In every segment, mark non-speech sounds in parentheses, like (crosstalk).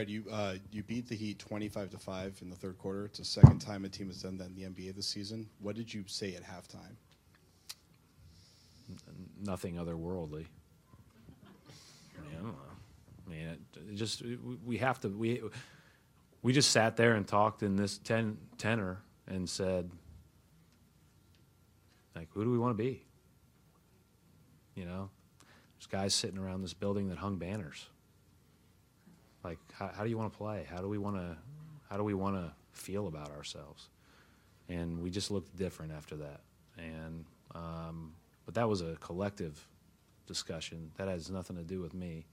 Brad, you uh, you beat the Heat twenty five to five in the third quarter. It's the second time a team has done that in the NBA this season. What did you say at halftime? Nothing otherworldly. I mean, I don't know. I mean, it, it just we, we have to we we just sat there and talked in this ten, tenor and said, like, who do we want to be? You know, there's guys sitting around this building that hung banners. Like, how, how do you want to play? How do we want to how do we want to feel about ourselves? And we just looked different after that. And um, but that was a collective discussion. That has nothing to do with me.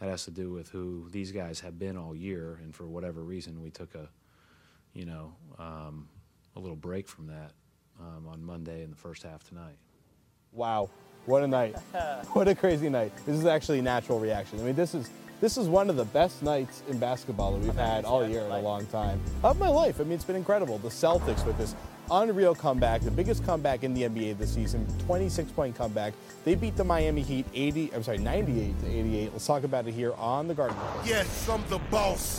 That has to do with who these guys have been all year, and for whatever reason, we took a, you know, um, a little break from that um, on Monday in the first half tonight. Wow, what a night! (laughs) what a crazy night! This is actually a natural reaction. I mean, this is this is one of the best nights in basketball that we've had all year in a long time of my life. I mean, it's been incredible. The Celtics with this unreal comeback, the biggest comeback in the NBA this season, 26 point comeback. They beat the Miami Heat 80, I'm sorry, 98 to 88. Let's talk about it here on the Garden. Yes, I'm the boss.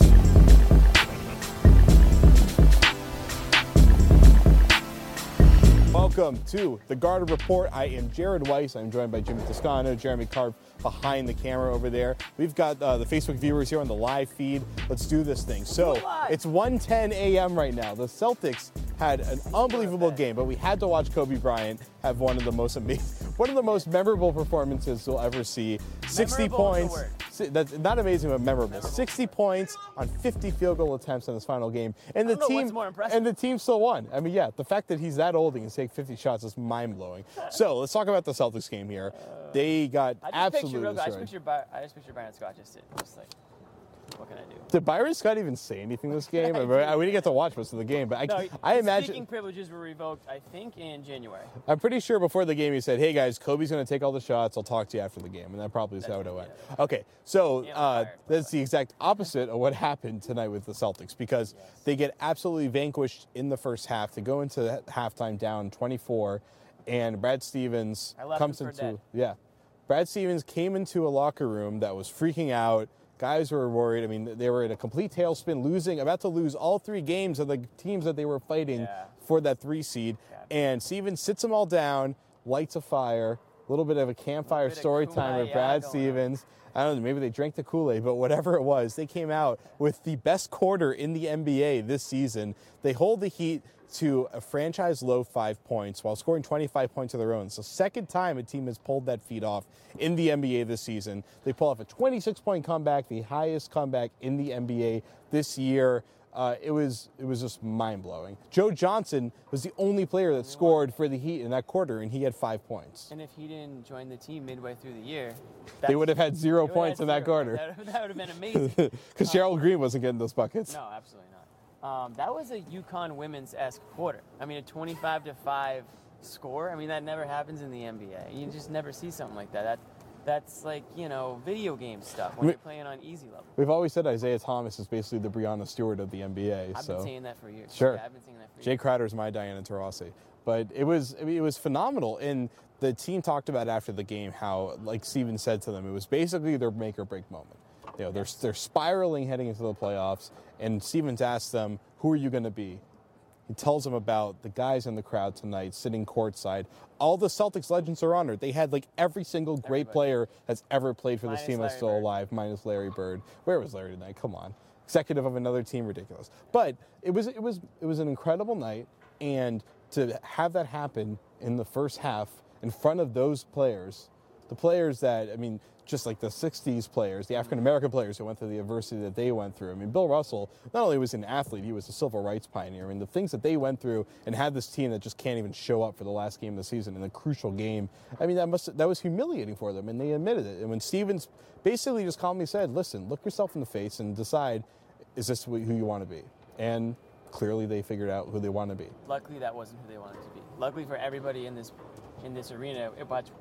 Welcome to the Garden Report. I am Jared Weiss. I'm joined by Jimmy Toscano, Jeremy Karp behind the camera over there. We've got uh, the Facebook viewers here on the live feed. Let's do this thing. So it's 1:10 a.m. right now. The Celtics had an unbelievable game, but we had to watch Kobe Bryant have one of the most amazing, (laughs) one of the most memorable performances you'll ever see. 60 Memorable points. Si- That's not amazing, but memorable. 60 points on 50 field goal attempts in this final game, and the team more impressive. and the team still won. I mean, yeah, the fact that he's that old and can take 50 shots is mind blowing. (laughs) So let's talk about the Celtics game here. They got I just absolutely picture I just picture, By- I just picture Byron Scott just just like, what can I do? Did Byron Scott even say anything this game? (laughs) I mean, we didn't get to watch most of the game, but I, No, I imagine. speaking privileges were revoked, I think, in January. I'm pretty sure before the game he said, "Hey guys, Kobe's going to take all the shots. I'll talk to you after the game," and that probably is how it went. Okay, so uh, that's the exact opposite of what (laughs) happened tonight with the Celtics because they get absolutely vanquished in the first half. They go into halftime down 24, and Brad Stevens comes into dead. yeah. Brad Stevens came into a locker room that was freaking out. Guys were worried. I mean, they were in a complete tailspin, losing, about to lose all three games of the teams that they were fighting Yeah. for that three seed. And Stevens sits them all down, lights a fire, a little bit of a campfire story time with Brad Stevens. I don't know, maybe they drank the Kool Aid, but whatever it was, they came out with the best quarter in the NBA this season. They hold the Heat to a franchise low five points while scoring 25 points of their own. The second time a team has pulled that feat off in the NBA this season. They pull off a 26 point comeback, the highest comeback in the NBA this year. Uh, it was it was just mind blowing. Joe Johnson was the only player that scored for the Heat in that quarter, and he had five points. And if he didn't join the team midway through the year, They would have had zero points had in that quarter That, that would have been (laughs) amazing. because Gerald Green wasn't getting those buckets. no, absolutely not. Um, that was a UConn women's esque quarter. I mean, a 25 to 5 score. I mean, that never happens in the NBA. You just never see something like that. That that's like you know video game stuff when We- you're playing on easy level. We've always said Isaiah Thomas is basically the Breanna Stewart of the NBA. I've so. been saying that for years. Sure. Yeah, I've been saying that for Jay years. is my Diana Taurasi. But it was I mean, it was phenomenal. And the team talked about after the game how, like Steven said to them, it was basically their make or break moment. You know, they're, they're spiraling heading into the playoffs, and Stevens asked them, Who are you going to be? He tells them about the guys in the crowd tonight sitting courtside. All the Celtics legends are honored. They had like every single great Everybody. player that's ever played for this team that's Larry still Bird. alive, minus Larry Bird. Where was Larry tonight? Come on. Executive of another team, ridiculous. But it was it was it was an incredible night, and to have that happen in the first half in front of those players, the players that I mean, just like the '60s players, the African American players who went through the adversity that they went through. I mean, Bill Russell not only was an athlete, he was a civil rights pioneer. I mean, the things that they went through and had this team that just can't even show up for the last game of the season in a crucial game. I mean, that must that was humiliating for them, and they admitted it. And when Stevens basically just calmly said, "Listen, look yourself in the face and decide, is this who you want to be?" And clearly, they figured out who they want to be. Luckily, that wasn't who they wanted to be. Luckily for everybody in this in this arena,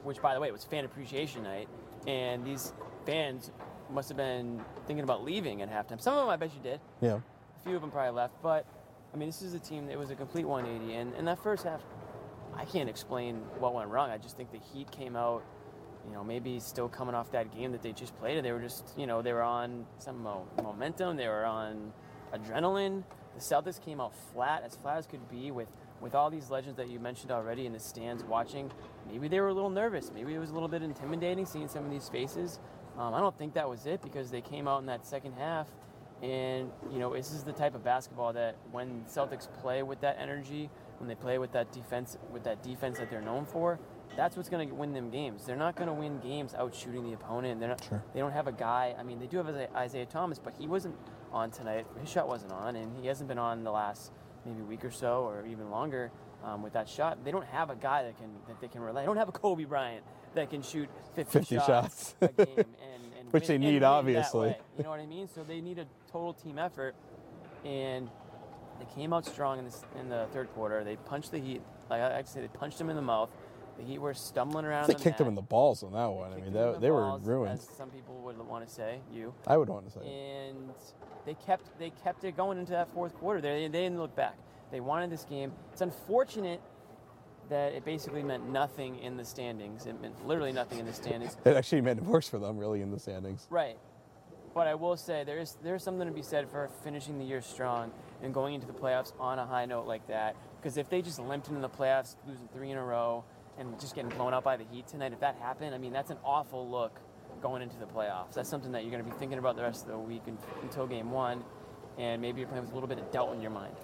which by the way, it was fan appreciation night, and these fans must have been thinking about leaving at halftime. Some of them, I bet you did. Yeah. A few of them probably left, but I mean, this is a team that was a complete 180, and in that first half, I can't explain what went wrong. I just think the Heat came out, you know, maybe still coming off that game that they just played, and they were just, you know, they were on some mo- momentum, they were on adrenaline. The Celtics came out flat, as flat as could be, with with all these legends that you mentioned already in the stands watching. Maybe they were a little nervous. Maybe it was a little bit intimidating seeing some of these faces. Um, I don't think that was it because they came out in that second half and you know, this is the type of basketball that when Celtics play with that energy, when they play with that defense, with that defense that they're known for, that's what's going to win them games. They're not going to win games out shooting the opponent. They're not. Sure. They don't have a guy. I mean, they do have Isaiah- Isaiah Thomas, but he wasn't on tonight. His shot wasn't on, and he hasn't been on the last maybe a week or so, or even longer. Um, with that shot, they don't have a guy that can that they can rely. They don't have a Kobe Bryant that can shoot 50, 50 shots, shots. a game and, (laughs) and Which win- they need, obviously. You know what I mean? So they need a total team effort, and they came out strong in this in the third quarter. They punched the Heat. Like I say, they punched them in the mouth. The Heat were stumbling around. They the kicked them mat, in the balls on that one. I mean, the they were ruined. As some people would want to say, you. I would want to say. And they kept they kept it going into that fourth quarter. They, they didn't look back. They wanted this game. It's unfortunate that it basically meant nothing in the standings. It meant literally nothing in the standings. (laughs) It actually made it worse for them, really, in the standings. Right. But I will say there is there's something to be said for finishing the year strong and going into the playoffs on a high note like that. Because if they just limped into the playoffs, losing three in a row, and just getting blown out by the Heat tonight, if that happened, I mean that's an awful look going into the playoffs. That's something that you're going to be thinking about the rest of the week until game one, and maybe you're playing with a little bit of doubt in your mind.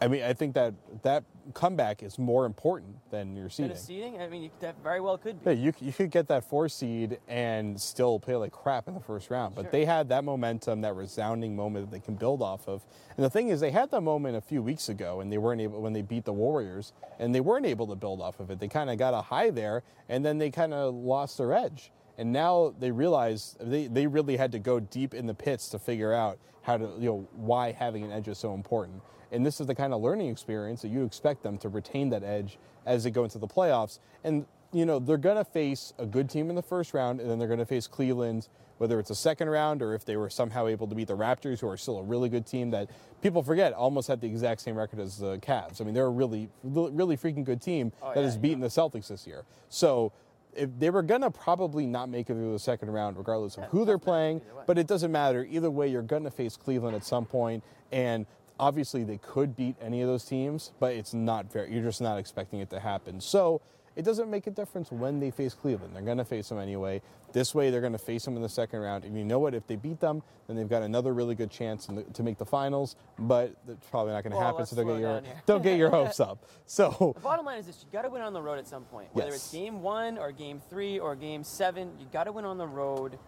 I mean, I think that that comeback is more important than your seeding. of seeding, I mean you, that very well could be. Yeah, you, you could get that four seed and still play like crap in the first round. But Sure. they had that momentum, that resounding moment that they can build off of. And the thing is, they had that moment a few weeks ago, and they weren't able when they beat the Warriors, and they weren't able to build off of it. They kind of got a high there, and then they kind of lost their edge. And now they realize they, they really had to go deep in the pits to figure out how to you know why having an edge is so important. And this is the kind of learning experience that you expect them to retain that edge as they go into the playoffs. And you know, they're going to face a good team in the first round, and then they're going to face Cleveland, whether it's a second round or if they were somehow able to beat the Raptors, who are still a really good team that people forget almost had the exact same record as the Cavs. I mean, they're a really, really freaking good team Oh, that yeah, has beaten the Celtics this year. So if they were going to probably not make it through the second round, regardless of who they're playing, but it doesn't matter. Either way, you're going to face Cleveland at some point, and obviously they could beat any of those teams, but it's not fair. You're just not expecting it to happen. So it doesn't make a difference when they face Cleveland. They're going to face them anyway. This way, they're going to face them in the second round. And you know what? If they beat them, then they've got another really good chance in the, to make the finals. But it's probably not going to Well, happen. So don't get your don't get your hopes (laughs) up. So The bottom line is this: you got to win on the road at some point. Whether Yes. it's game one or game three or game seven, you got to win on the road.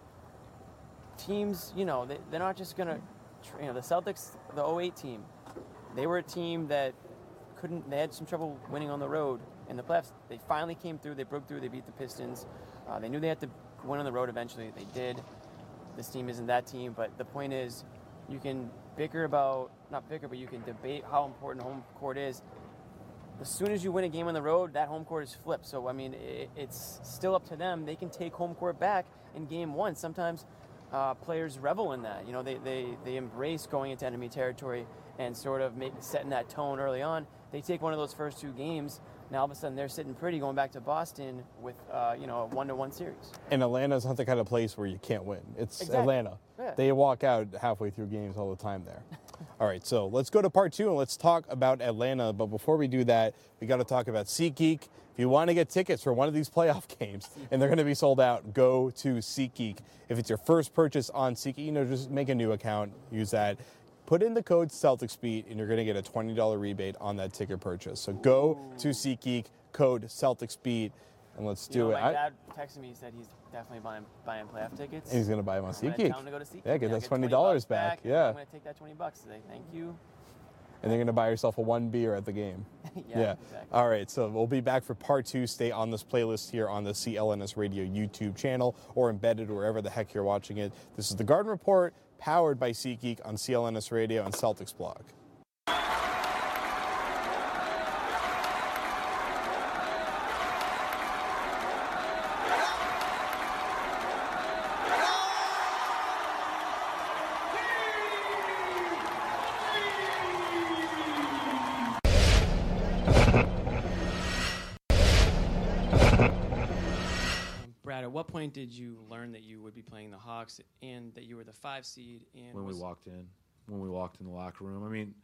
Teams, you know, they, they're not just gonna, tr- you know, the Celtics, the 08 team, they were a team that couldn't. They had some trouble winning on the road in the playoffs. They finally came through. They broke through. They beat the Pistons. Uh, they knew they had to win on the road eventually. They did. This team isn't that team, but the point is, you can bicker about not bicker, but you can debate how important home court is as soon as you win a game on the road, that home court is flipped. So I mean, it, it's still up to them. They can take home court back in game one. Sometimes uh, players revel in that. You know, they, they they embrace going into enemy territory and sort of make, setting that tone early on. They take one of those first two games. Now all of a sudden they're sitting pretty going back to Boston with uh, you know a one to one series. And Atlanta's not the kind of place where you can't win. It's Exactly. Atlanta. Yeah. They walk out halfway through games all the time there. (laughs) All right, so let's go to part two and let's talk about Atlanta. But before we do that, we got to talk about SeatGeek. If you want to get tickets for one of these playoff (laughs) games and they're going to be sold out, go to SeatGeek. If it's your first purchase on SeatGeek, you know, just make a new account, use that. Put in the code CelticsBeat and you're going to get a $20 rebate on that ticket purchase. So go to SeatGeek, code CelticsBeat, and let's You do know, it. my dad texted me. He said he's definitely buying buying playoff tickets. and he's going to buy them on I'm SeatGeek. tell him to go to SeatGeek. Yeah, get that $20 $20 back. and Yeah. I'm gonna take that 20 bucks today. Thank you. And they're going to buy yourself a one beer at the game. (laughs) Yeah, exactly. All right, so we'll be back for part two. Stay on this playlist here on the CLNS Radio YouTube channel or embedded wherever the heck you're watching it. This is the Garden Report, powered by SeatGeek on CLNS Radio and Celtics Blog. Did you learn that you would be playing the Hawks and that you were the five seed? And when we walked in, when we walked in the locker room. I mean,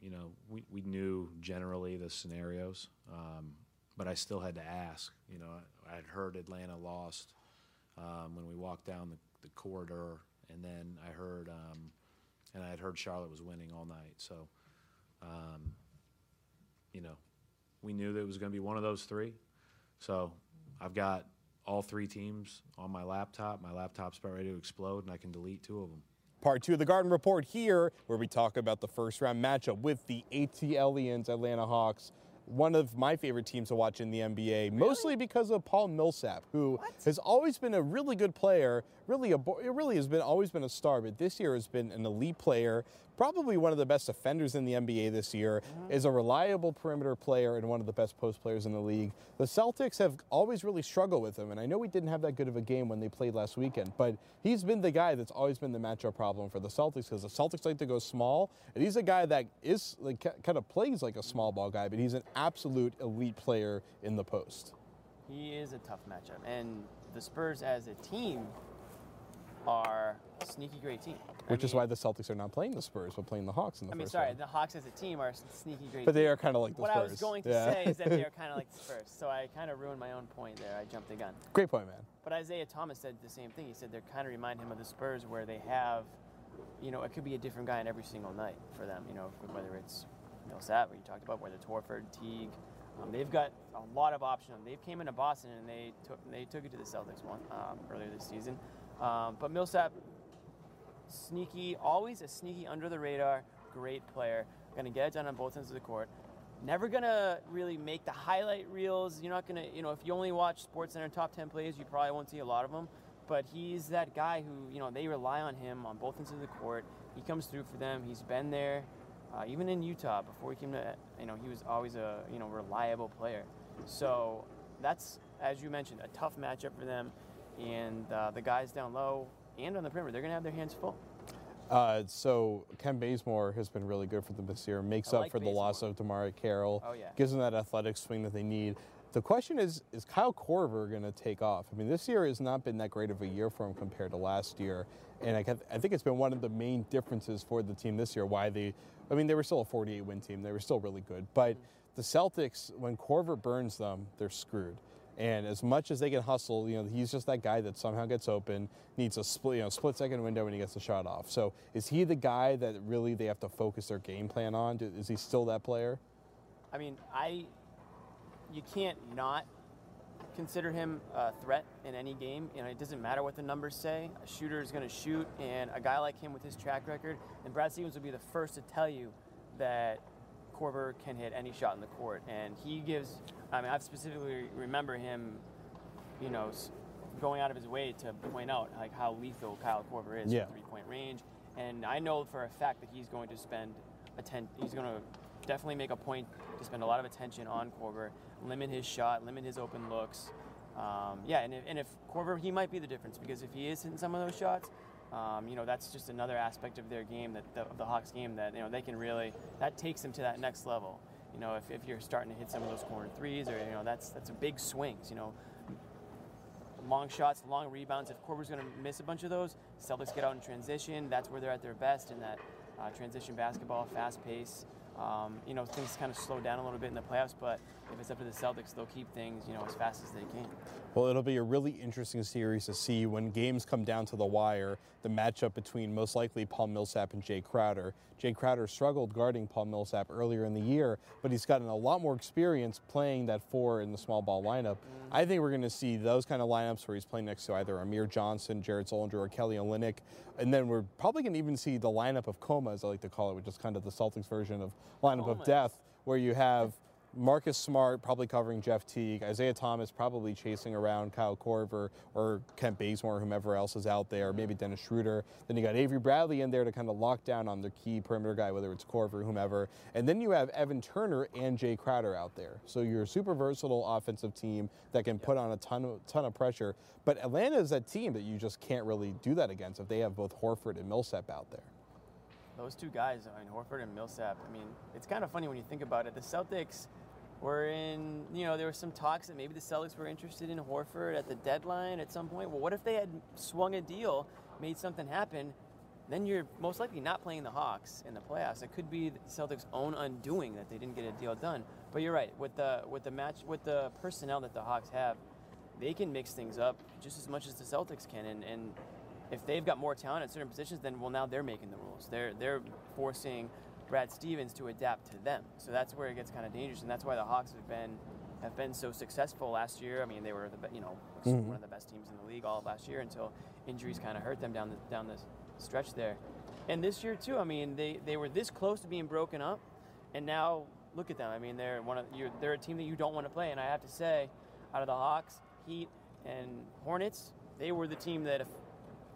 you know, we, we knew generally the scenarios, um, but I still had to ask. You know, I, I'd heard Atlanta lost um, when we walked down the, the corridor, and then I heard, um, and I had heard Charlotte was winning all night. So, um, you know, we knew that it was going to be one of those three. So I've got all three teams on my laptop. My laptop's about ready to explode, and I can delete two of them. Part two of the Garden Report here, where we talk about the first round matchup with the ATLians Atlanta Hawks. One of my favorite teams to watch in the NBA, mostly because of Paul Millsap, who has always been a really good player. Really, a, bo- really has been always been a star, but this year has been an elite player. Probably one of the best defenders in the NBA this year. Mm-hmm. Is a reliable perimeter player and one of the best post players in the league. The Celtics have always really struggled with him, and I know we didn't have that good of a game when they played last weekend, but he's been the guy that's always been the matchup problem for the Celtics because the Celtics like to go small, and he's a guy that is like kind of plays like a small ball guy, but he's an absolute elite player in the post. He is a tough matchup, and the Spurs as a team are a sneaky great team. I Which is mean- why the Celtics are not playing the Spurs, but playing the Hawks in the I mean, first sorry, round. the Hawks as a team are sneaky great. But they team. are kinda like the Spurs. What I was going to Yeah. say is that they are (laughs) kind of like the Spurs. So I kind of ruined my own point there. I jumped the gun. Great point, man. But Isaiah Thomas said the same thing. He said they kind of remind him of the Spurs, where they have, you know, it could be a different guy in every single night for them. You know, whether it's Millsap, what you talked about, whether it's Horford, Teague. Um, they've got a lot of options. They came into Boston and they took they took it to the Celtics one um, earlier this season. Um, but Millsap, sneaky, always a sneaky under the radar, great player. To get it done on both ends of the court. Never to really make the highlight reels. You're not to, you know, if you only watch SportsCenter top 10 plays, you probably won't see a lot of them. But he's that guy who, you know, they rely on him on both ends of the court. He comes through for them. He's been there, uh, even in Utah before he came to, you know, he was always a, you know, reliable player. So that's, as you mentioned, a tough matchup for them. And uh, the guys down low and on the perimeter, they're going to have their hands full. Uh, so Kent Bazemore has been really good for them this year. Makes I up like for the loss of DeMarre Carroll. Oh, yeah. Gives them that athletic swing that they need. The question is, is Kyle Korver going to take off? I mean, this year has not been that great of a year for him compared to last year, and I, I think it's been one of the main differences for the team this year. Why they, I mean, they were still a 48 win team. They were still really good, but the Celtics, when Korver burns them, they're screwed. And as much as they can hustle, you know, he's just that guy that somehow gets open, needs a split, you know, split second window when he gets the shot off. So is he the guy that really they have to focus their game plan on? Do- Is he still that player? I mean, I you can't not consider him a threat in any game. You know, it doesn't matter what the numbers say. A shooter is going to shoot, and a guy like him with his track record, and Brad Stevens will be the first to tell you that Korver can hit any shot in the court, and he gives. I mean, I specifically remember him, you know, going out of his way to point out like how lethal Kyle Korver is Yeah. from three-point range, and I know for a fact that he's going to spend atten- He's going to definitely make a point to spend a lot of attention on Korver, limit his shot, limit his open looks. Um, yeah, and if, and if Korver, he might be the difference because if he is hitting some of those shots, um, you know, that's just another aspect of their game that the, of the Hawks game that you know they can really that takes them to that next level. You know, if, if you're starting to hit some of those corner threes, or you know, that's that's a big swings. You know, long shots, long rebounds. If Korver's going to miss a bunch of those, Celtics get out in transition. That's where they're at their best in that uh, transition basketball, fast pace. Um, you know, things kind of slow down a little bit in the playoffs, but if it's up to the Celtics, they'll keep things, you know, as fast as they can. Well, it'll be a really interesting series to see when games come down to the wire. The matchup between most likely Paul Millsap and Jay Crowder. Jay Crowder struggled guarding Paul Millsap earlier in the year, but he's gotten a lot more experience playing that four in the small ball lineup. I think we're going to see those kind of lineups where he's playing next to either Amir Johnson, Jared Sullinger, or Kelly Olynyk. And then we're probably going to even see the lineup of coma, as I like to call it, which is kind of the Celtics version of lineup of death, where you have Marcus Smart probably covering Jeff Teague, Isaiah Thomas probably chasing around Kyle Korver or Kent Bazemore, or whomever else is out there, maybe Dennis Schroeder. Then you got Avery Bradley in there to kind of lock down on the key perimeter guy, whether it's Korver, whomever. And then you have Evan Turner and Jay Crowder out there. So you're a super versatile offensive team that can put on a ton of, ton of pressure. But Atlanta is a team that you just can't really do that against if they have both Horford and Millsap out there. Those two guys, I mean, Horford and Millsap, I mean, it's kind of funny when you think about it. The Celtics were in, you know, there were some talks that maybe the Celtics were interested in Horford at the deadline at some point. Well, what if they had swung a deal, made something happen? Then you're most likely not playing the Hawks in the playoffs. It could be the Celtics' own undoing that they didn't get a deal done. But you're right with the with the match with the personnel that the Hawks have, they can mix things up just as much as the Celtics can. And, and if they've got more talent at certain positions, then well now they're making the rules. They're they're forcing Brad Stevens to adapt to them. So that's where it gets kind of dangerous, and that's why the Hawks have been have been so successful last year. I mean, they were the you know mm-hmm. one of the best teams in the league all of last year until injuries kind of hurt them down the down the stretch there. And this year too, I mean, they they were this close to being broken up, and now look at them. I mean, they're one of you're, they're a team that you don't want to play. And I have to say, out of the Hawks, Heat, and Hornets, they were the team that if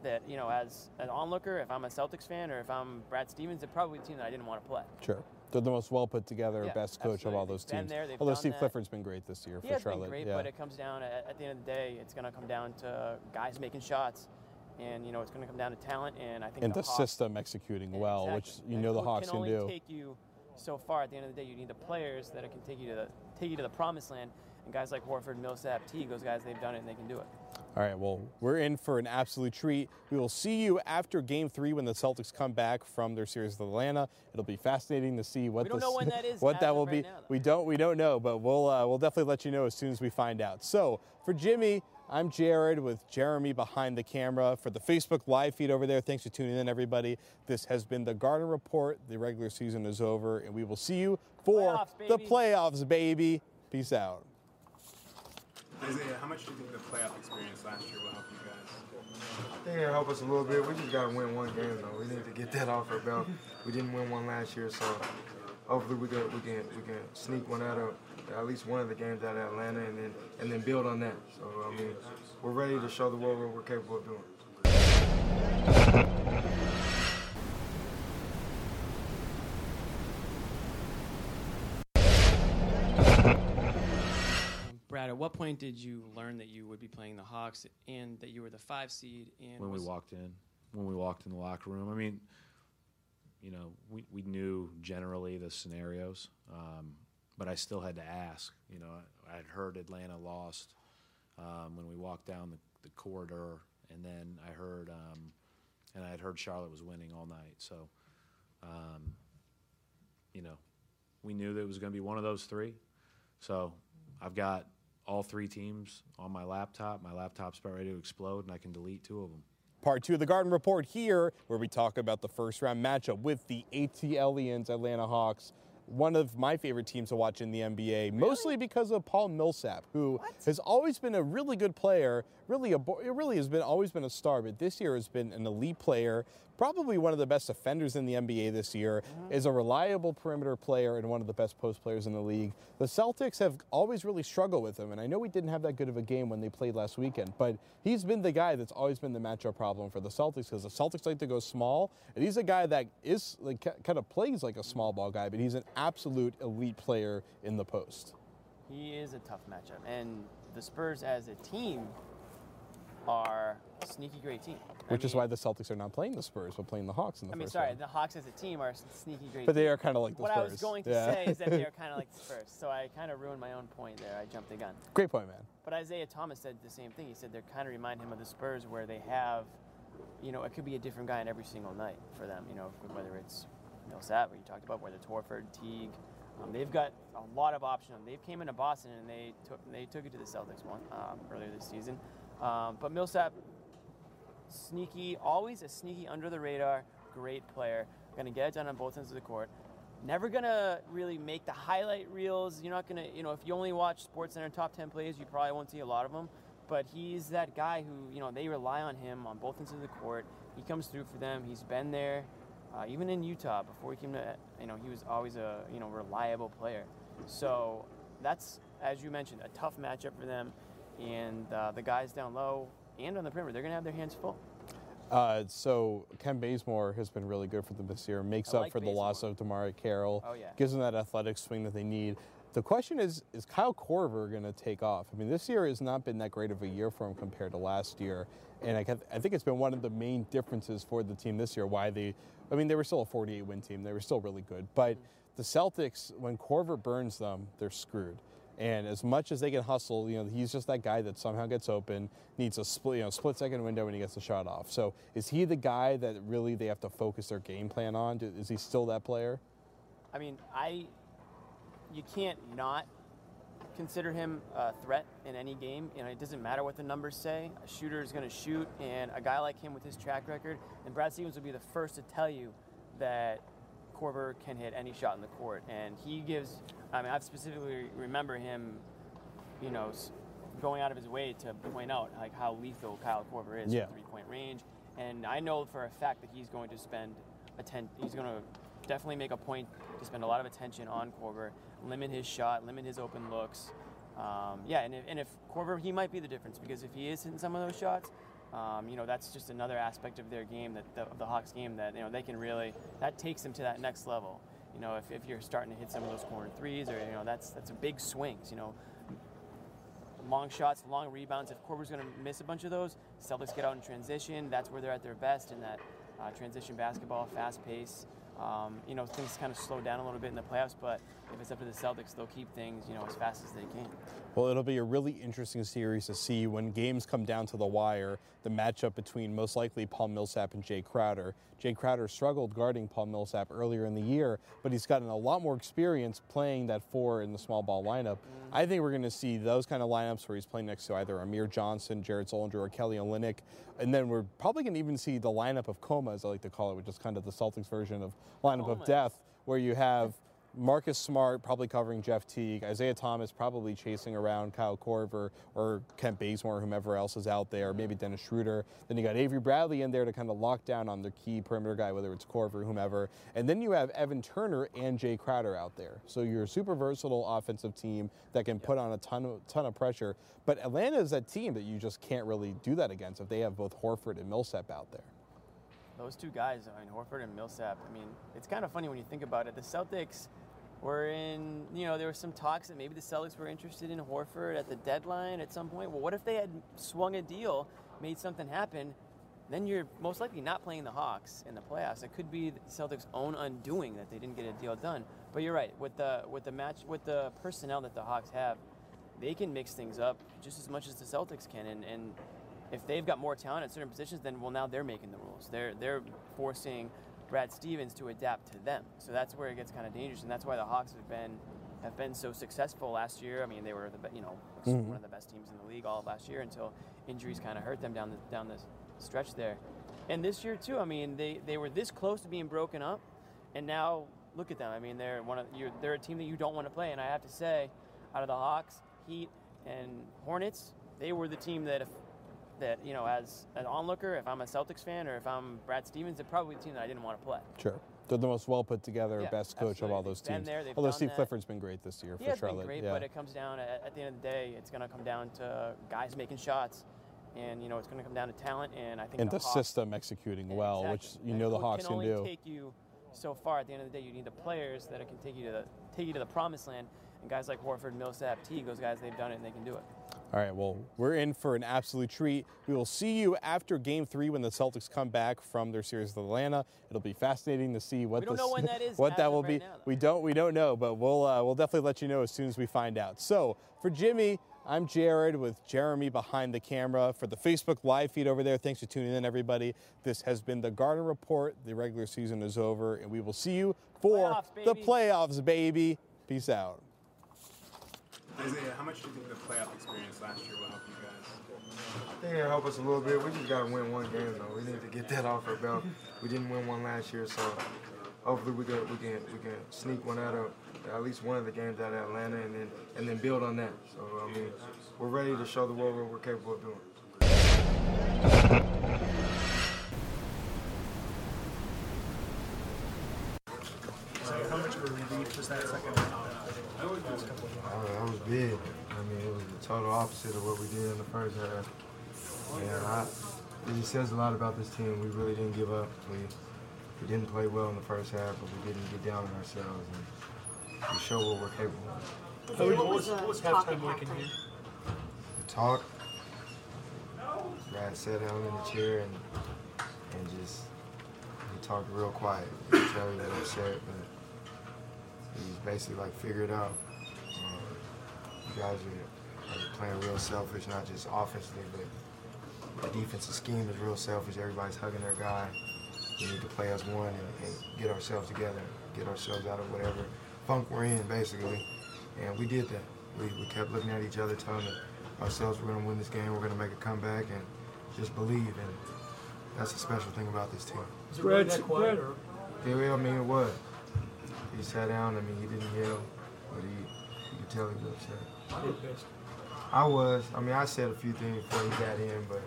that you know as an onlooker, if I'm a Celtics fan or if I'm Brad Stevens, they're probably the team that I didn't want to play. Sure. They're the most well put together, Yeah, best coach of all those teams. there, Although Steve that. Clifford's been great this year He for has Charlotte. been great, yeah. but it comes down at, at the end of the day, it's going to come down to guys making shots, and you know it's going to come down to talent. And I think and the, the system executing well, Exactly. which you And know the Hawks can do. can, only do. take you so far. At the end of the day, you need the players that can take you to the take you to the promised land. And guys like Horford, Millsap, Teague, those guys, they've done it and they can do it. All right, well, we're in for an absolute treat. We will see you after Game Three when the Celtics come back from their series with Atlanta. It'll be fascinating to see what this- that (laughs) is what that will right be. now, we don't we don't know, but we'll uh, we'll definitely let you know as soon as we find out. So for Jimmy. I'm Jared with Jeremy behind the camera for the Facebook live feed over there. Thanks for tuning in, everybody. This has been the Garden Report. The regular season is over, and we will see you for Playoffs, the playoffs, baby. Peace out. Isaiah, how much do you think the playoff experience last year will help you guys? I think it'll help us a little bit. We just got to win one game, though. We need to get that off our belt. We didn't win one last year, so hopefully we can we can we can sneak one out of at least one of the games out of Atlanta, and then and then build on that. So I mean, we're ready to show the world what we're capable of doing. What point did you learn that you would be playing the Hawks and that you were the five seed? And when we walked in, when we walked in the locker room. I mean, you know, we, we knew generally the scenarios, um, but I still had to ask. You know, I, I'd heard Atlanta lost um, when we walked down the, the corridor, and then I heard, um, and I had heard Charlotte was winning all night. So, um, you know, we knew that it was going to be one of those three. So I've got all three teams on my laptop. My laptop's about ready to explode, and I can delete two of them. Part two of the Garden Report here, where we talk about the first round matchup with the ATLians Atlanta Hawks. One of my favorite teams to watch in the NBA, mostly because of Paul Millsap, who has always been a really good player. Really, a, it really has been always been a star, but this year has been an elite player. Probably one of the best defenders in the NBA this year. Mm-hmm. Is a reliable perimeter player and one of the best post players in the league. The Celtics have always really struggled with him, and I know we didn't have that good of a game when they played last weekend, but he's been the guy that's always been the matchup problem for the Celtics because the Celtics like to go small, and he's a guy that is like kind of plays like a small ball guy, but he's an absolute elite player in the post. He is a tough matchup, and the Spurs as a team are a sneaky great team. I Which is why the Celtics are not playing the Spurs, but playing the Hawks in the I mean, first sorry, round. the Hawks as a team are a sneaky great. But they team. are kinda like the Spurs. What I was going to Yeah. say is that they are (laughs) kind of like the Spurs. So I kind of ruined my own point there. I jumped the gun. Great point, man. But Isaiah Thomas said the same thing. He said they kind of remind him of the Spurs, where they have, you know, it could be a different guy in every single night for them. You know, whether it's Millsap, what you talked about, whether it's Horford, Teague. Um, they've got a lot of options. They came into Boston and they took they took it to the Celtics one um, earlier this season. Um, but Millsap, sneaky, always a sneaky under the radar, great player. Going to get it done on both ends of the court. Never going to really make the highlight reels. You're not going to, you know, if you only watch SportsCenter top 10 plays, you probably won't see a lot of them. But he's that guy who, you know, they rely on him on both ends of the court. He comes through for them. He's been there, uh, even in Utah before he came to, you know, he was always a, you know, reliable player. So that's, as you mentioned, a tough matchup for them. And uh, the guys down low and on the perimeter, they're going to have their hands full. Uh, so Kent Bazemore has been really good for them this year. Makes I up like for the loss of DeMarre Carroll. Oh, yeah. Gives them that athletic swing that they need. The question is, is Kyle Korver going to take off? I mean, this year has not been that great of a year for him compared to last year. And I, I think it's been one of the main differences for the team this year. Why they, I mean, they were still a 48 win team. They were still really good. But the Celtics, when Korver burns them, they're screwed. And as much as they can hustle, you know, he's just that guy that somehow gets open, needs a split, you know, split second window when he gets the shot off. So is he the guy that really they have to focus their game plan on? Is he still that player? I mean, I you can't not consider him a threat in any game. You know, it doesn't matter what the numbers say. A shooter is going to shoot, and a guy like him with his track record, and Brad Stevens will be the first to tell you that Korver can hit any shot in the court, and he gives. I mean, I specifically remember him, you know, going out of his way to point out like how lethal Kyle Korver is Yeah. from three-point range, and I know for a fact that he's going to spend atten- He's going to definitely make a point to spend a lot of attention on Korver, limit his shot, limit his open looks. Um, yeah, and if, and if Korver, he might be the difference because if he is hitting some of those shots, um, you know, that's just another aspect of their game, that the, of the Hawks game, that you know they can really that takes them to that next level. You know, if, if you're starting to hit some of those corner threes, or you know, that's that's a big swings. You know, long shots, long rebounds. If Korver's going to miss a bunch of those, Celtics get out in transition. That's where they're at their best in that uh, transition basketball, fast pace. Um, you know, things kind of slow down a little bit in the playoffs, but if it's up to the Celtics, they'll keep things, you know, as fast as they can. Well, it'll be a really interesting series to see when games come down to the wire. The matchup between most likely Paul Millsap and Jay Crowder. Jay Crowder struggled guarding Paul Millsap earlier in the year, but he's gotten a lot more experience playing that four in the small ball lineup. I think we're going to see those kind of lineups where he's playing next to either Amir Johnson, Jared Sullinger, or Kelly Olynyk, and then we're probably going to even see the lineup of coma, as I like to call it, which is kind of the Celtics version of lineup of death, where you have Marcus Smart probably covering Jeff Teague, Isaiah Thomas probably chasing around Kyle Korver or Kent Bazemore, whomever else is out there, maybe Dennis Schroeder. Then you got Avery Bradley in there to kind of lock down on their key perimeter guy, whether it's Korver, whomever. And then you have Evan Turner and Jay Crowder out there. So you're a super versatile offensive team that can put on a ton of, ton of pressure. But Atlanta is that team that you just can't really do that against if they have both Horford and Millsap out there. Those two guys, I mean, Horford and Millsap. I mean, it's kind of funny when you think about it. The Celtics were in, you know, there was some talks that maybe the Celtics were interested in Horford at the deadline at some point. Well, what if they had swung a deal, made something happen? Then you're most likely not playing the Hawks in the playoffs. It could be the Celtics' own undoing that they didn't get a deal done. But you're right with the with the match with the personnel that the Hawks have, they can mix things up just as much as the Celtics can. And, and if they've got more talent at certain positions, then well now they're making the rules. They're they're forcing Brad Stevens to adapt to them. So that's where it gets kind of dangerous, and that's why the Hawks have been have been so successful last year. I mean, they were the you know Mhm. one of the best teams in the league all of last year until injuries kind of hurt them down the down the stretch there. And this year too, I mean, they they were this close to being broken up, and now look at them. I mean, they're one of you they're a team that you don't want to play. And I have to say, out of the Hawks, Heat, and Hornets, they were the team that if that you know as an onlooker, if I'm a Celtics fan or if I'm Brad Stevens, they're probably the team that I didn't want to play. Sure. They're the most well put together, Yeah, best coach of all those teams. there, Although Steve that. Clifford's been great this year He for Charlotte. been great, yeah. but it comes down at, at the end of the day, it's going to come down to guys making shots, and you know it's going to come down to talent. And I think and the, the Hawks, system executing well, which Exactly. you And know the Hawks can do. can only do. take you so far. At the end of the day, you need the players that can take you to the take you to the promised land. And guys like Horford, Millsap, Teague, those guys, they've done it and they can do it. All right, well, we're in for an absolute treat. We will see you after Game Three when the Celtics come back from their series with Atlanta. It'll be fascinating to see what We don't the, know when that (laughs) what that will right be. now, we don't we don't know, but we'll uh, we'll definitely let you know as soon as we find out. So for Jimmy, I'm Jared with Jeremy behind the camera for the Facebook live feed over there. Thanks for tuning in, everybody. This has been the Garden Report. The regular season is over, and we will see you for Playoffs, the playoffs, baby. Peace out. Isaiah, how much do you think the playoff experience last year will help you guys? I think it'll help us a little bit. We just got to win one game, though. We need to get that (laughs) off our belt. We didn't win one last year, so hopefully we can we can we can sneak one out of at least one of the games out of Atlanta, and then and then build on that. So I mean, we're ready to show the world what we're capable of doing. (laughs) So how much of a relief was that second round? Last couple of That big. I mean, it was the total opposite of what we did in the first half. And I, it just says a lot about this team. We really didn't give up. We we didn't play well in the first half, but we didn't get down on ourselves and we show what we're capable of. What was, what was halftime like in here? The talk. Brad sat down in the chair and and just he talked real quiet. You could tell he was upset, but he's basically like figured out. You guys are, are playing real selfish, not just offensively, but the defensive scheme is real selfish. Everybody's hugging their guy. We need to play as one and, and get ourselves together, get ourselves out of whatever funk we're in, basically. And we did that. We, we kept looking at each other, telling ourselves we're going to win this game, we're going to make a comeback, and just believe. And that's the special thing about this team. Was it really that quiet or? Yeah, I mean, it was. He sat down. I mean, he didn't yell, but he, you could tell he was upset. You were pissed. I was. I mean, I said a few things before he got in, but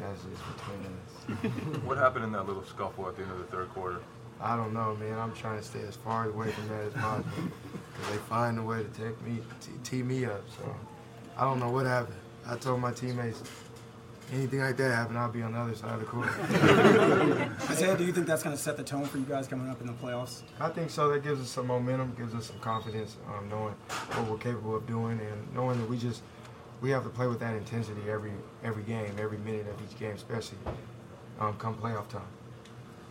that's just between us. (laughs) What happened in that little scuffle at the end of the third quarter? I don't know, man. I'm trying to stay as far away from that as possible because they find a way to take me, t- tee me up. So I don't know what happened. I told my teammates, anything like that happen, I'll be on the other side of the court. (laughs) Isaiah, do you think that's going to set the tone for you guys coming up in the playoffs? I think so. That gives us some momentum, gives us some confidence, um, knowing what we're capable of doing, and knowing that we just we have to play with that intensity every every game, every minute of each game, especially um, come playoff time.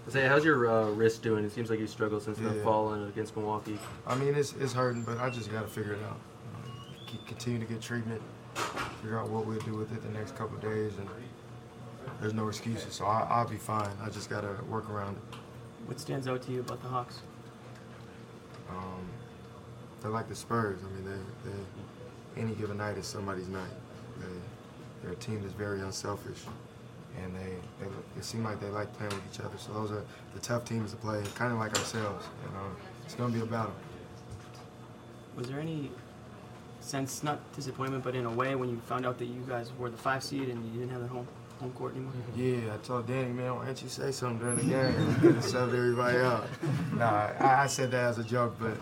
Say, how's your uh, wrist doing? It seems like you struggled since the fall against Milwaukee. I mean, it's it's hurting, but I just got to figure it out. Um, keep, continue to get treatment, figure out what we'll do with it the next couple of days, and there's no excuses. So I, I'll be fine. I just got to work around it. What stands out to you about the Hawks? Um, they're like the Spurs. I mean, they, they any given night is somebody's night. They, they're a team that's very unselfish, and they, they it seem like they like playing with each other. So those are the tough teams to play, kind of like ourselves. And um, it's gonna be a battle. Was there any sense, not disappointment, but in a way, when you found out that you guys were the five seed and you didn't have the home home court anymore? Yeah, I told Danny, man, why don't you say something during the game? We could have subbed everybody out. Nah, I, I said that as a joke, but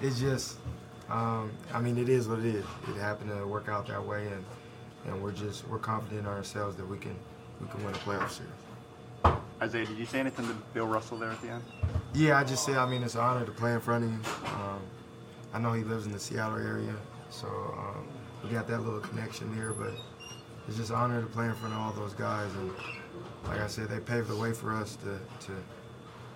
it's just, um, I mean, it is what it is. It happened to work out that way, and and we're just we're confident in ourselves that we can we can win a playoff series. Isaiah, did you say anything to Bill Russell there at the end? Yeah, I just said, I mean, it's an honor to play in front of him. Um, I know he lives in the Seattle area, so um, we got that little connection there, but it's just an honor to play in front of all those guys. And like I said, they paved the way for us to, to,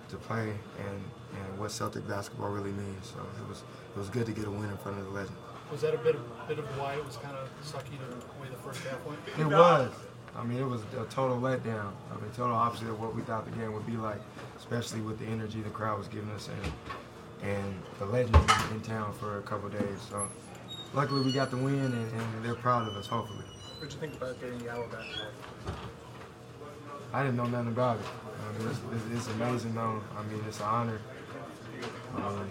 to play and, and what Celtic basketball really means. So it was, it was good to get a win in front of the legend. Was that a bit of, bit of why it was kind of sucky the way the first half went? It was. I mean, it was a total letdown. I mean, total opposite of what we thought the game would be like, especially with the energy the crowd was giving us and and the legends in, in town for a couple days. So luckily we got the win and, and they're proud of us. Hopefully, What'd you think about getting Yao back? I didn't know nothing about it. I mean, it's, it's, it's amazing though. I mean, it's an honor. Um,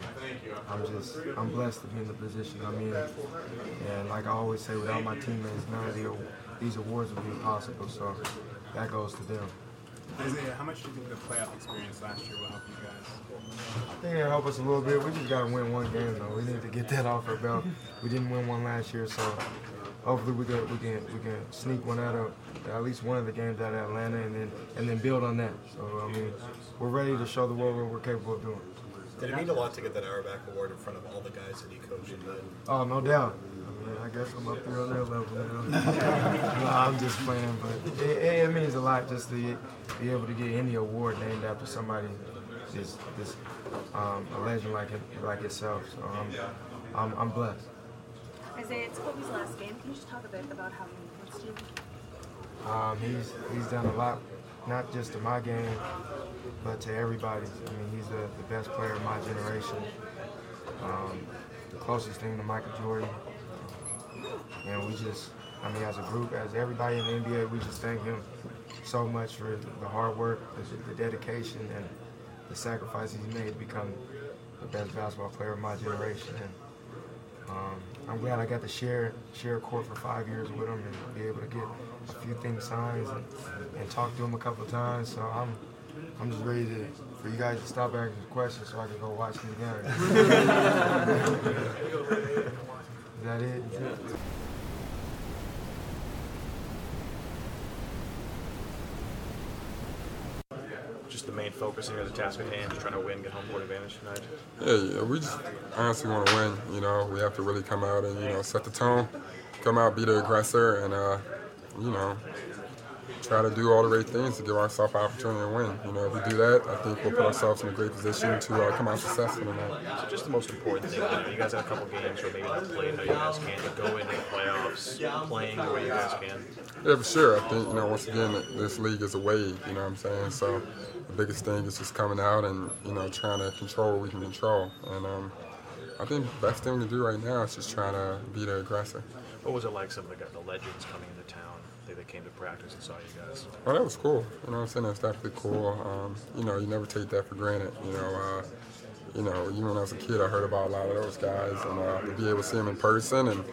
I'm just, I'm blessed to be in the position I'm in. And like I always say, without my teammates, none of the, these awards would be possible. So that goes to them. Isaiah, how much do you think the playoff experience last year will help you guys? I think it'll help us a little bit. We just got to win one game though. We need to get that off our belt. We didn't win one last year, so hopefully we can we can we can sneak one out of at least one of the games out of Atlanta, and then and then build on that. So I mean, we're ready to show the world what we're capable of doing. Did it mean a lot to get that Auerbach Award in front of all the guys that you coached? And Oh, no doubt. I, I guess I'm up there on their level now. (laughs) no, I'm just playing, but it, it, means a lot just to be able to get any award named after somebody that's um, a legend like it, like itself. So I'm, I'm, I'm blessed. Isaiah, it's Kobe's last game. Can you just talk a bit about how he influenced you? Um, he's he's done a lot, not just to my game, but to everybody. I mean, he's the, the best player of my generation. Um, the closest thing to Michael Jordan. And we just, I mean, as a group, as everybody in the NBA, we just thank him so much for the hard work, the, dedication, and the sacrifices he's made to become the best basketball player of my generation. And um, I'm glad I got to share share a court for five years with him and be able to get a few things signed and, and talk to him a couple of times. So I'm I'm just ready to for you guys to stop asking questions so I can go watch the game. (laughs) Is that it? Just the main focus here, the task at hand, just trying to win, get home court advantage tonight. Yeah, yeah, we just honestly want to win. You know, we have to really come out and you know set the tone, come out, be the aggressor, and uh, you know try to do all the right things to give ourselves an opportunity to win. You know, if we do that, I think we'll put ourselves in a great position to uh, come out successful tonight. So just the most important thing, you, know, you guys had a couple games where maybe not playing how you guys can, but go into the playoffs playing the way you guys can. Yeah, for sure. I think, you know, once again, this league is a wave, you know what I'm saying? So the biggest thing is just coming out and, you know, trying to control what we can control. And um, I think the best thing to do right now is just try to be the aggressor. What was it like some of the, the legends coming into town? They, they came to practice and saw you guys. Oh, that was cool. You know what I'm saying? That's definitely cool. Um, you know, you never take that for granted. You know, uh, you know, even when I was a kid, I heard about a lot of those guys, and uh, to be able to see them in person, and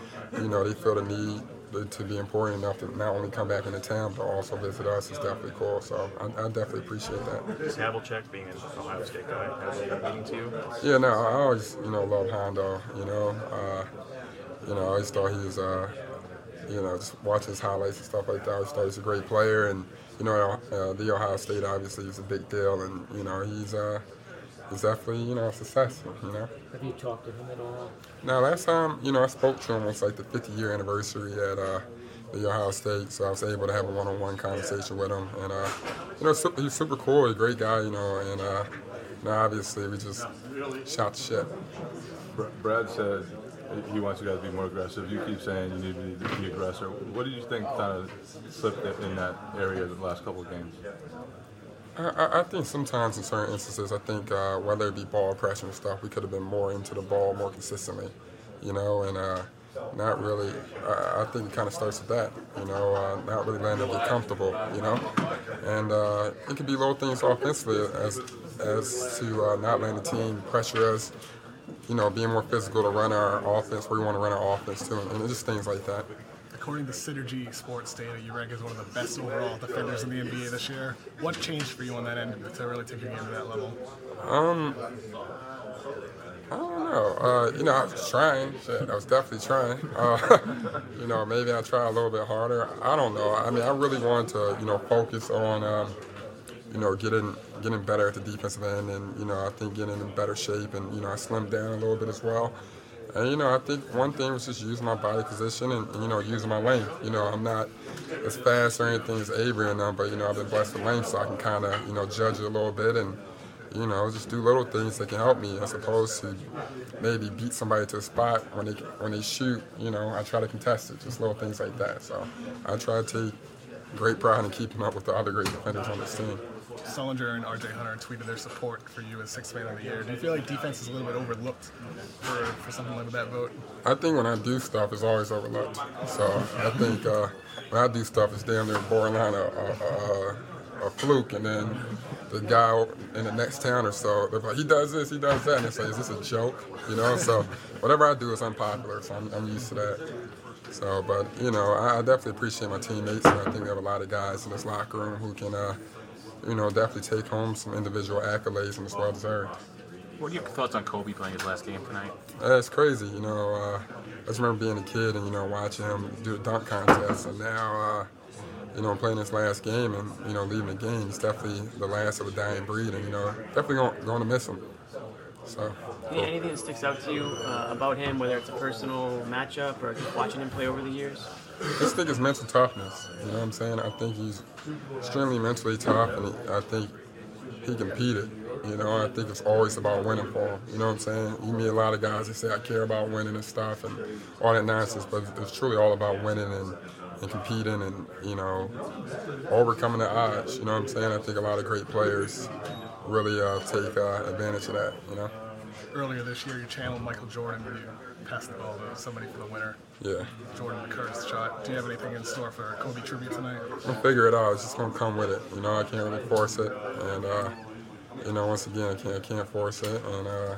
you know, they feel the need to be important enough to not only come back into town but also visit us is definitely cool. So I, I definitely appreciate that. Havlicek being an Ohio State guy has he meaning to you? Yeah, no, I always you know love Hondo. You know, uh, you know, I always thought he was. Uh, you know, just watching his highlights and stuff like that. I always thought he's a great player, and you know, uh, the Ohio State obviously is a big deal, and you know, he's uh, he's definitely you know a success. You know. Have you talked to him at all? No, last time you know I spoke to him was like the 50 year anniversary at uh, the Ohio State, so I was able to have a one-on-one conversation with him, and uh, you know, super, he's super cool, a great guy, you know, and uh, you know, obviously we just shot the shit. Brad said he wants you guys to be more aggressive. You keep saying you need to be aggressive. What do you think kind of slipped in that area the last couple of games? I, I think sometimes in certain instances, I think uh, whether it be ball pressure and stuff, we could have been more into the ball more consistently, you know, and uh, not really. I, I think it kind of starts with that, you know, uh, not really letting them get comfortable, you know, and uh, it could be little things offensively as as to uh, not letting the team pressure us, you know, being more physical to run our offense where we want to run our offense too, and, and just things like that. According to Synergy Sports data, you rank as one of the best overall defenders in the NBA this year. What changed for you on that end to really take your game to that level? Um, I don't know. Uh, you know, I was trying. Shit, I was definitely trying. (laughs) Uh, you know, maybe I try a little bit harder. I don't know. I mean, I really wanted to, you know, focus on, um, you know, getting getting better at the defensive end, and you know, I think getting in better shape, and you know, I slimmed down a little bit as well. And you know, I think one thing was just using my body position and, and you know using my length. You know, I'm not as fast or anything as Avery and them, but you know I've been blessed with length, so I can kind of you know judge it a little bit and you know just do little things that can help me as opposed to maybe beat somebody to a spot when they when they shoot. You know, I try to contest it, just little things like that. So I try to take great pride in keeping up with the other great defenders on this team. Sullinger and RJ Hunter tweeted their support for you as sixth man of the year. Do you feel like defense is a little bit overlooked for, for something like that vote? I think when I do stuff, it's always overlooked. So I think uh, when I do stuff, it's damn near borderline a, a, a, a fluke, and then the guy in the next town or so, they're like, he does this, he does that, and it's like, is this a joke? You know, so whatever I do is unpopular, so I'm, I'm used to that. So, but you know, I, definitely appreciate my teammates, I think we have a lot of guys in this locker room who can. Uh, you know, definitely take home some individual accolades and it's well deserved. What are your thoughts on Kobe playing his last game tonight? Uh, it's crazy, you know. Uh, I just remember being a kid and you know watching him do the dunk contest, and now uh, you know playing his last game and you know leaving the game. He's definitely the last of a dying breed, and you know definitely going, going to miss him. So. Any, anything that sticks out to you uh, about him, whether it's a personal matchup or just watching him play over the years? I just think it's mental toughness. You know what I'm saying? I think he's extremely mentally tough, and I think he competed. You know, I think it's always about winning for him. You know what I'm saying? You meet a lot of guys that say I care about winning and stuff and all that nonsense, but it's truly all about winning and, and competing and you know overcoming the odds. You know what I'm saying? I think a lot of great players really uh, take uh, advantage of that. You know. Earlier this year, you channeled Michael Jordan when you passed the ball to somebody for the winner. Yeah. Jordan the cursed shot. Do you have anything in store for Kobe tribute tonight? We'll figure it out. It's just gonna come with it. You know, I can't really force it, and uh, you know, once again, I can't, I can't force it, and uh,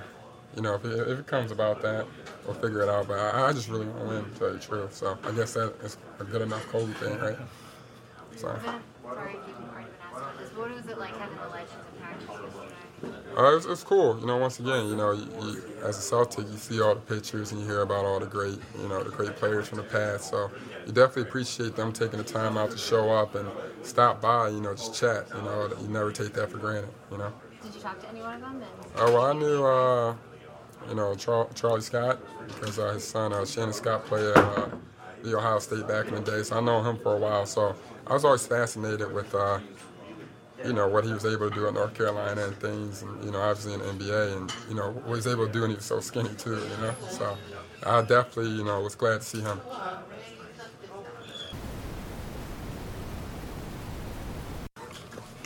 you know, if it, if it comes about that, we'll figure it out. But I, I just really want to win, to tell you the truth. So I guess that is a good enough Kobe thing, right? So. Sorry if you've already been asked about this. What was it like having the legends attack you yesterday? Uh, it's, it's cool. You know, once again, you know, you, you, as a Celtic, you see all the pictures and you hear about all the great, you know, the great players from the past. So you definitely appreciate them taking the time out to show up and stop by, you know, just chat. You know, you never take that for granted, you know. Did you talk to anyone of them? Oh, well, I knew, uh, you know, Char- Charlie Scott because uh, his son, uh, Shannon Scott, played at uh, the Ohio State back in the day. So I know him for a while. So I was always fascinated with, uh, you know, what he was able to do at North Carolina and things, and, you know, obviously in the NBA, and, you know, what he was able to do, and he was so skinny too, you know. So I definitely, you know, was glad to see him.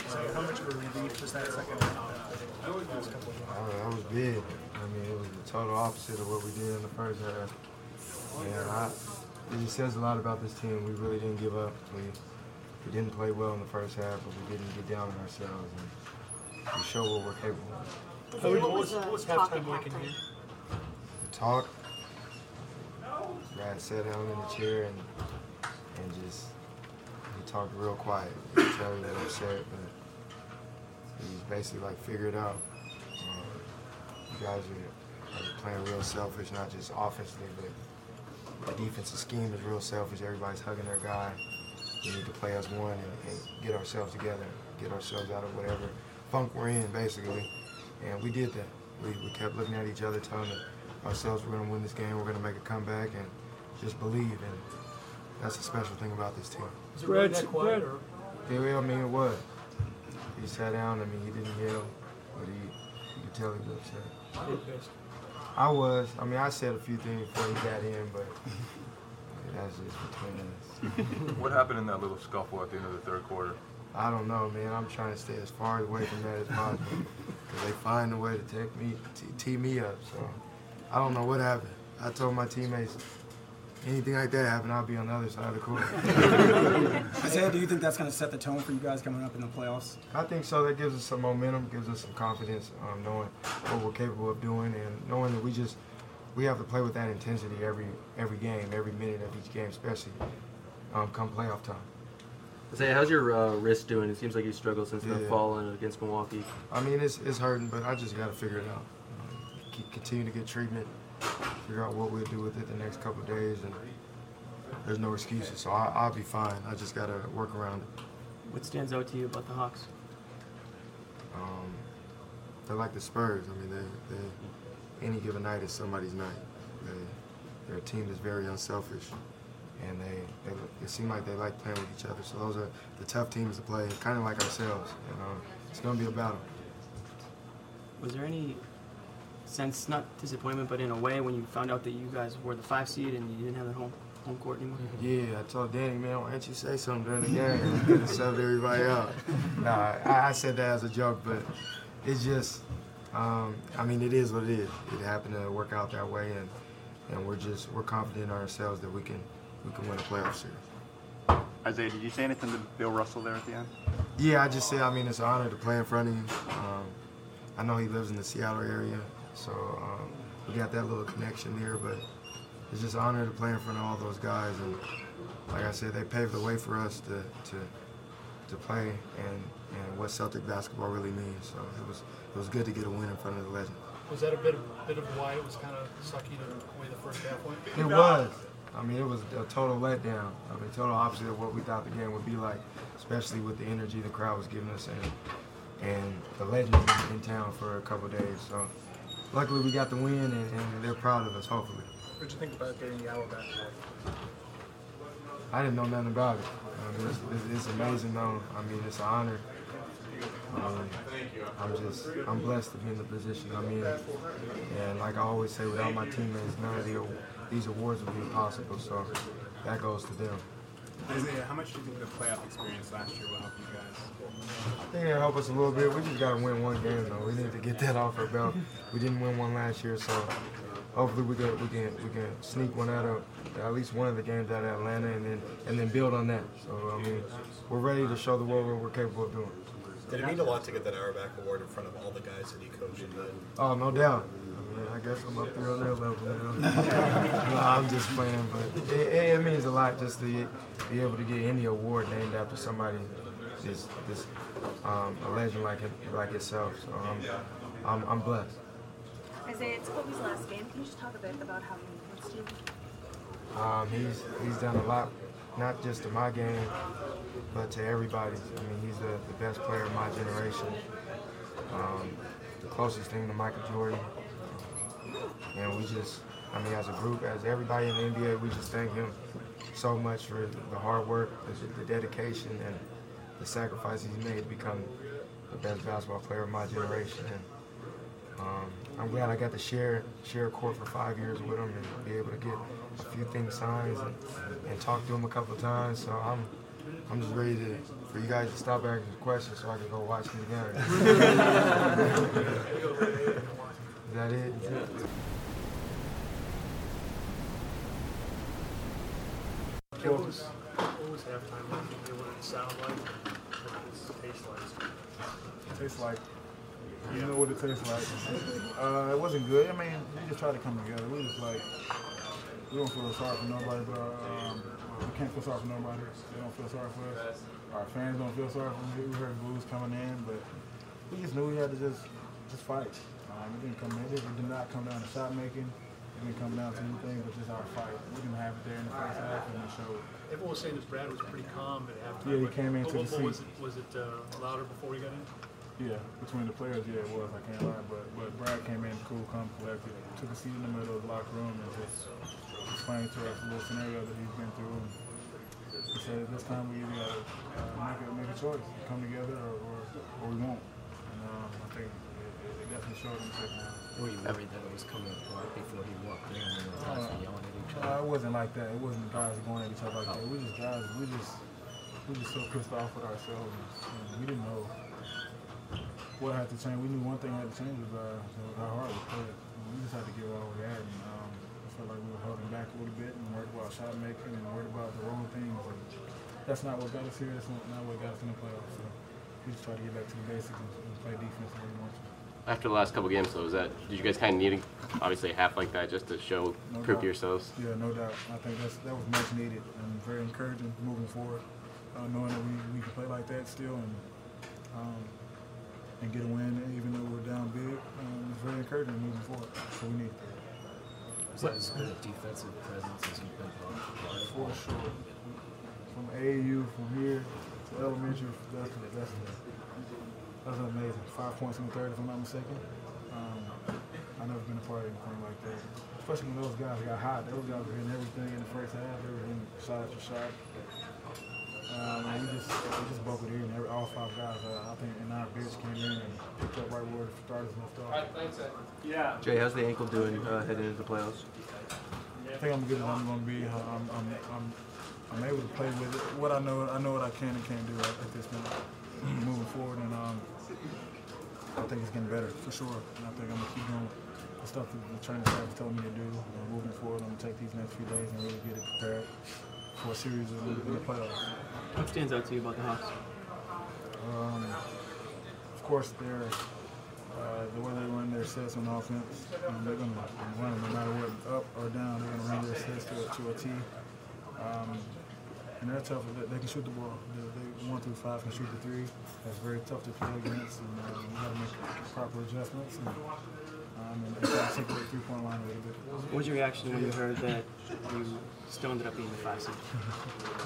So how much of a relief was that second half? Last couple of that was big. I mean, it was the total opposite of what we did in the first half. And I, it just says a lot about this team. We really didn't give up. We, we didn't play well in the first half, but we didn't get down on ourselves. And we show what we're capable of. Kobe, what was, what was halftime like in here? Talk. Brad sat down in the chair and and just he talked real quiet. He could tell he was upset, but he's basically like figured out. Um, you guys are, are playing real selfish, not just offensively, but the defensive scheme is real selfish. Everybody's hugging their guy. We need to play as one and, and get ourselves together, get ourselves out of whatever funk we're in, basically. And we did that. We, we kept looking at each other, telling ourselves we're going to win this game, we're going to make a comeback, and just believe. And that's the special thing about this team. Was it really that quiet? Or? Yeah, I mean, it was. He sat down. I mean, he didn't yell, but he, you could tell he was upset. I was. I mean, I said a few things before he got in, but that's just between us. (laughs) what happened in that little scuffle at the end of the third quarter? I don't know, man. I'm trying to stay as far away from that as possible because they find a way to take me, t- tee me up. So I don't know what happened. I told my teammates, anything like that happen, I'll be on the other side of the court. (laughs) Isaiah, do you think that's going to set the tone for you guys coming up in the playoffs? I think so. That gives us some momentum, gives us some confidence, um, knowing what we're capable of doing, and knowing that we just we have to play with that intensity every every game, every minute of each game, especially um, come playoff time. Say, how's your uh, wrist doing? It seems like you struggled since the fall in against Milwaukee. I mean, it's it's hurting, but I just got to figure it out. Um, keep, continue to get treatment, figure out what we'll do with it the next couple of days, and there's no excuses. So I, I'll be fine. I just got to work around it. What stands out to you about the Hawks? Um, they're like the Spurs. I mean, they, they any given night is somebody's night. They, they're a team that's very unselfish, and they, they it seems like they like playing with each other. So those are the tough teams to play, kind of like ourselves. And um, it's going to be a battle. Was there any sense, not disappointment, but in a way, when you found out that you guys were the five seed and you didn't have the home home court anymore? Yeah, I told Danny, man, why don't you say something during the game? and Subbed everybody out. (laughs) Nah, I, I said that as a joke, but it's just, um, I mean, it is what it is. It happened to work out that way, and and we're just we're confident in ourselves that we can we can win a playoff series. Isaiah, did you say anything to Bill Russell there at the end? Yeah, I just say, I mean, it's an honor to play in front of you. Um, I know he lives in the Seattle area, so um, we got that little connection there, but it's just an honor to play in front of all those guys. And like I said, they paved the way for us to, to, to play and, and what Celtic basketball really means. So it was, it was good to get a win in front of the legend. Was that a bit of, bit of why it was kind of sucky the way the first half went? It was. I mean, it was a total letdown. I mean, total opposite of what we thought the game would be like, especially with the energy the crowd was giving us and and the legends been in town for a couple days. So luckily we got the win and, and they're proud of us. Hopefully, What did you think about getting the hour back? I didn't know nothing about it. I mean, it's, it's, it's amazing though. I mean, it's an honor. Um, I'm just, I'm blessed to be in the position I'm in. And like I always say, without my teammates, none of the, these awards would be possible. So that goes to them. Isaiah, how much do you think the playoff experience last year will help you guys? I think it'll help us a little bit. We just got to win one game, though. We need to get that off our belt. We didn't win one last year, so hopefully we can we can we can sneak one out of at least one of the games out of Atlanta, and then and then build on that. So I mean, we're ready to show the world what we're capable of doing. Did it mean a lot to get that Auerbach Award in front of all the guys that he coached? And Oh, no doubt. I, mean, I guess I'm up there on their level now. (laughs) no, I'm just playing, but it, it, it means a lot just to be able to get any award named after somebody this this um, a legend like him, like yourself. So I'm, I'm I'm blessed. Isaiah, it's Kobe's last game. Can you just talk a bit about how he influenced you? Um, he's he's done a lot, not just to my game, but to everybody. I mean, he's the, the best player of my generation. Um, the closest thing to Michael Jordan. And we just, I mean, as a group, as everybody in the NBA, we just thank him so much for the hard work, the, the dedication, and the sacrifices he made to become the best basketball player of my generation. And um, I'm glad I got to share share a court for five years with him and be able to get a few things signed and, and talk to him a couple of times. So I'm I'm just ready to for you guys to stop asking questions so I can go watch (laughs) the game. Is that it? What was, what was halftime like? Do you know what it sound like? What does it taste like? tastes like. You know what it tastes like. Uh, it wasn't good. I mean, we just tried to come together. We just like, we don't feel sorry for nobody, but um, we can't feel sorry for nobody. They don't feel sorry for us. Our fans don't feel sorry for me. We heard blues coming in, but we just knew we had to just just fight. Um, it didn't come in. It did not come down to shot making. It didn't come down to anything but just our fight. We didn't have it there in the first half, and it showed. Everyone was saying that Brad was pretty calm at halftime. Yeah, he came but into what- the Was it, was it uh, louder before he got in? Yeah, between the players, yeah, it was. I can't lie, but but Brad came in cool, calm, collected, took a seat in the middle of the locker room and just explained to us a little scenario that he's been through. And he said, this time we either gotta uh, make a make a choice, come together, or or, or we won't. And um, I think it, it, it definitely showed the second half. Were you worried that it was coming right before he walked in and the guys were yelling at each Uh, other? it wasn't like that. It wasn't guys going at each other like that. We just guys. We just we just so pissed off with ourselves. And we didn't know what had to change. We knew one thing had to change was uh, was how hard we played. We just had to give it all we had. And um, I felt like we were holding back a little bit and worried about shot making and worried about the wrong things. And that's not what got us here. That's not, what got us in the playoffs. So we just try to get back to the basics and, and play defense the way we. After the last couple games, though, is that did you guys kind of need obviously a half like that just to show No prove doubt. to yourselves? Yeah, no doubt. I think that's that was much needed and very encouraging moving forward. Uh, knowing that we, we can play like that still and um, and get a win, even though we're down big, um, it's very encouraging moving forward. So we need that. As good a defensive presence as you've been For sure. From AAU, from here to elementary, that's that's that's amazing. Five points in the third, if I'm not mistaken. Um, I've never been a part of anything like that. Especially when those guys got hot. Those guys were hitting everything in the first half. everything shot after shot. Um, we just we just broke it in. Every, all five guys, uh, I think, in our bench came in and picked up right where the starters left off. Yeah. Jay, how's the ankle doing uh, heading into the playoffs? I think I'm good as I'm going to be. I'm, I'm, I'm, I'm able to play with it. What I know, I know what I can and can't do at, at this point, (clears throat) moving forward, and um, I think it's getting better for sure. And I think I'm gonna keep doing the stuff that the training staff has told me to do. And moving forward, I'm gonna take these next few days and really get it prepared for a series of in the playoffs. What stands out to you about the Hawks? Um, of course, they're uh, the way they run their sets on offense. Um, they're going to run them no matter what, up or down. They're going to run their sets to, a- to a T. Um, and they're tough. They, they can shoot the ball. They, they one through five can shoot the three. That's very tough to play against, and uh, we got to make proper adjustments and, um, and, and try to take the three-point line a little bit. What was your reaction when you heard that you still ended up being the five seed? (laughs)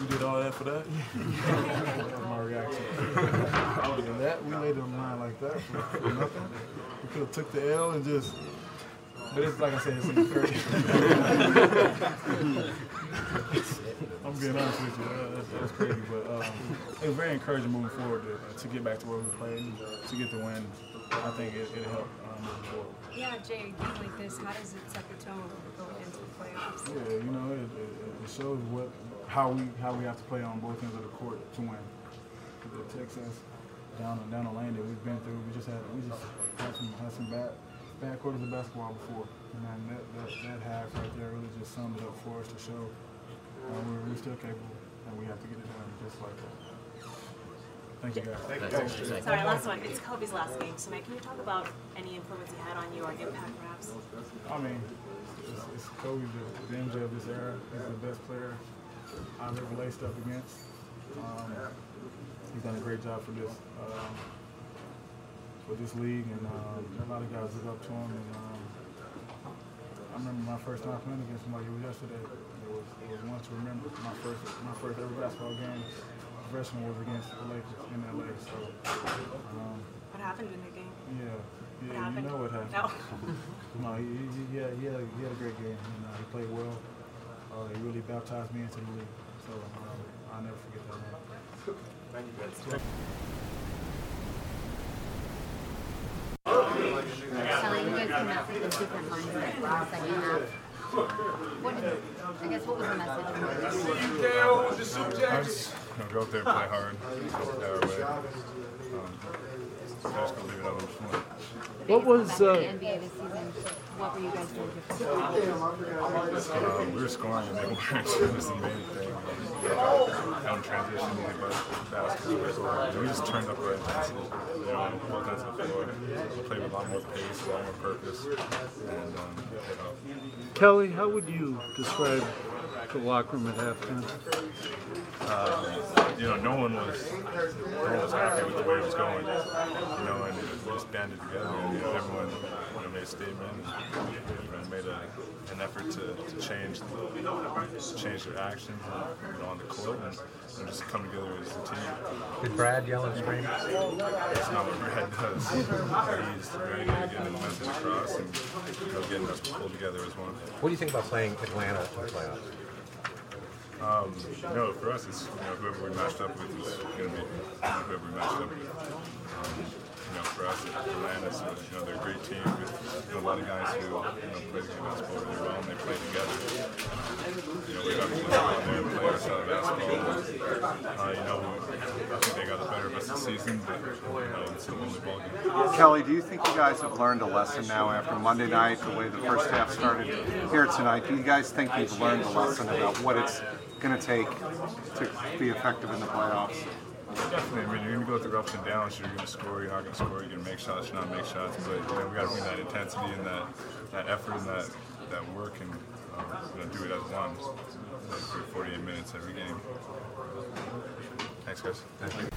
You did all that for that? that was my reaction. Yeah, that we laid it on line like that for, for nothing. We could have took the L and just But it's like I said, it's encouraging. (laughs) I'm being honest with you. Uh, that's, that's crazy, but um, it was very encouraging moving forward to, to get back to where we played and to get the win. I think it, it'll help um, moving forward. Yeah, Jay, a game like this, how does it set the tone going into the playoffs? Yeah, you know, it, it, it shows what how we how we have to play on both ends of the court to win. It takes us down down the lane that we've been through. We just had we just had some had some bad bad quarters of basketball before, and then that that, that half right there really just summed it up for us to show uh, we're, we're still capable and we have to get it done just like that. Thank you guys. Thanks. Sorry, last one. It's Kobe's last game. So, Mike, can you talk about any influence he had on you or impact, perhaps? I mean, it's, it's Kobe, the, the MJ of this era. He's the best player I've ever laced up against. Um, he's done a great job for this um, for this league, and um, a lot of guys look up to him. And um, I remember my first time playing against somebody. Was yesterday. It was, it was one to remember. My first my first ever basketball game, freshman, was against the Lakers in LA. So. Um, What happened in the game? yeah, What yeah, you know what happened. No. (laughs) no, he, he, he, had, he, had a, he had a great game. And, uh, he played well. Uh, he really baptized me into the league. So um, I'll never forget that man. Thank you, guys. Kelly, you guys came out with different mindset in second half. What did, I guess, what was the message? I just you know, go up there and play hard, play our way. Um, What was uh, the NBA this season? What were you guys doing differently? Um, we were scoring and they weren't. It was the main thing. Out in transition, we got baskets. We just turned up our intensity. You know, on both ends the floor. We played with a lot more pace, a lot more purpose, and um, hit up. Kelly, how would you describe the locker room at halftime? um, you know, no one was no one was happy with the way it was going. You know, and we just banded together, and you know, everyone you know, made a statement, and made a, an effort to, to change the, change their actions you know, on the court, and, and just come together as a team. Did Brad yell and scream? That's not what Brad does. He's very good at getting the message across and you know, getting us pulled together as one. What do you think about playing Atlanta in the playoffs? Um, know, for us, it's you know, whoever we matched up with is going to be whoever we matched up with. Um, you know, for us, you know, they're a great team with a lot of guys who you know, play the basketball really well and they play together. You know, we go out there and play our of basketball. Uh, you know, I think they got the better of us this season, but you know, it's a lonely ball game. Kelly, do you think you guys have learned a lesson now after Monday night, the way the first half started here tonight? Do you guys think you've learned a lesson about what it's going to take to be effective in the playoffs? Definitely. I mean, you're going to go through ups and downs. You're going to score. You're not going to score. You're going to make shots. You're not make shots. But you know, we got to bring that intensity and that that effort and that that work and um, you know, do it as one like, for 48 minutes every game. Thanks, guys. Thank you.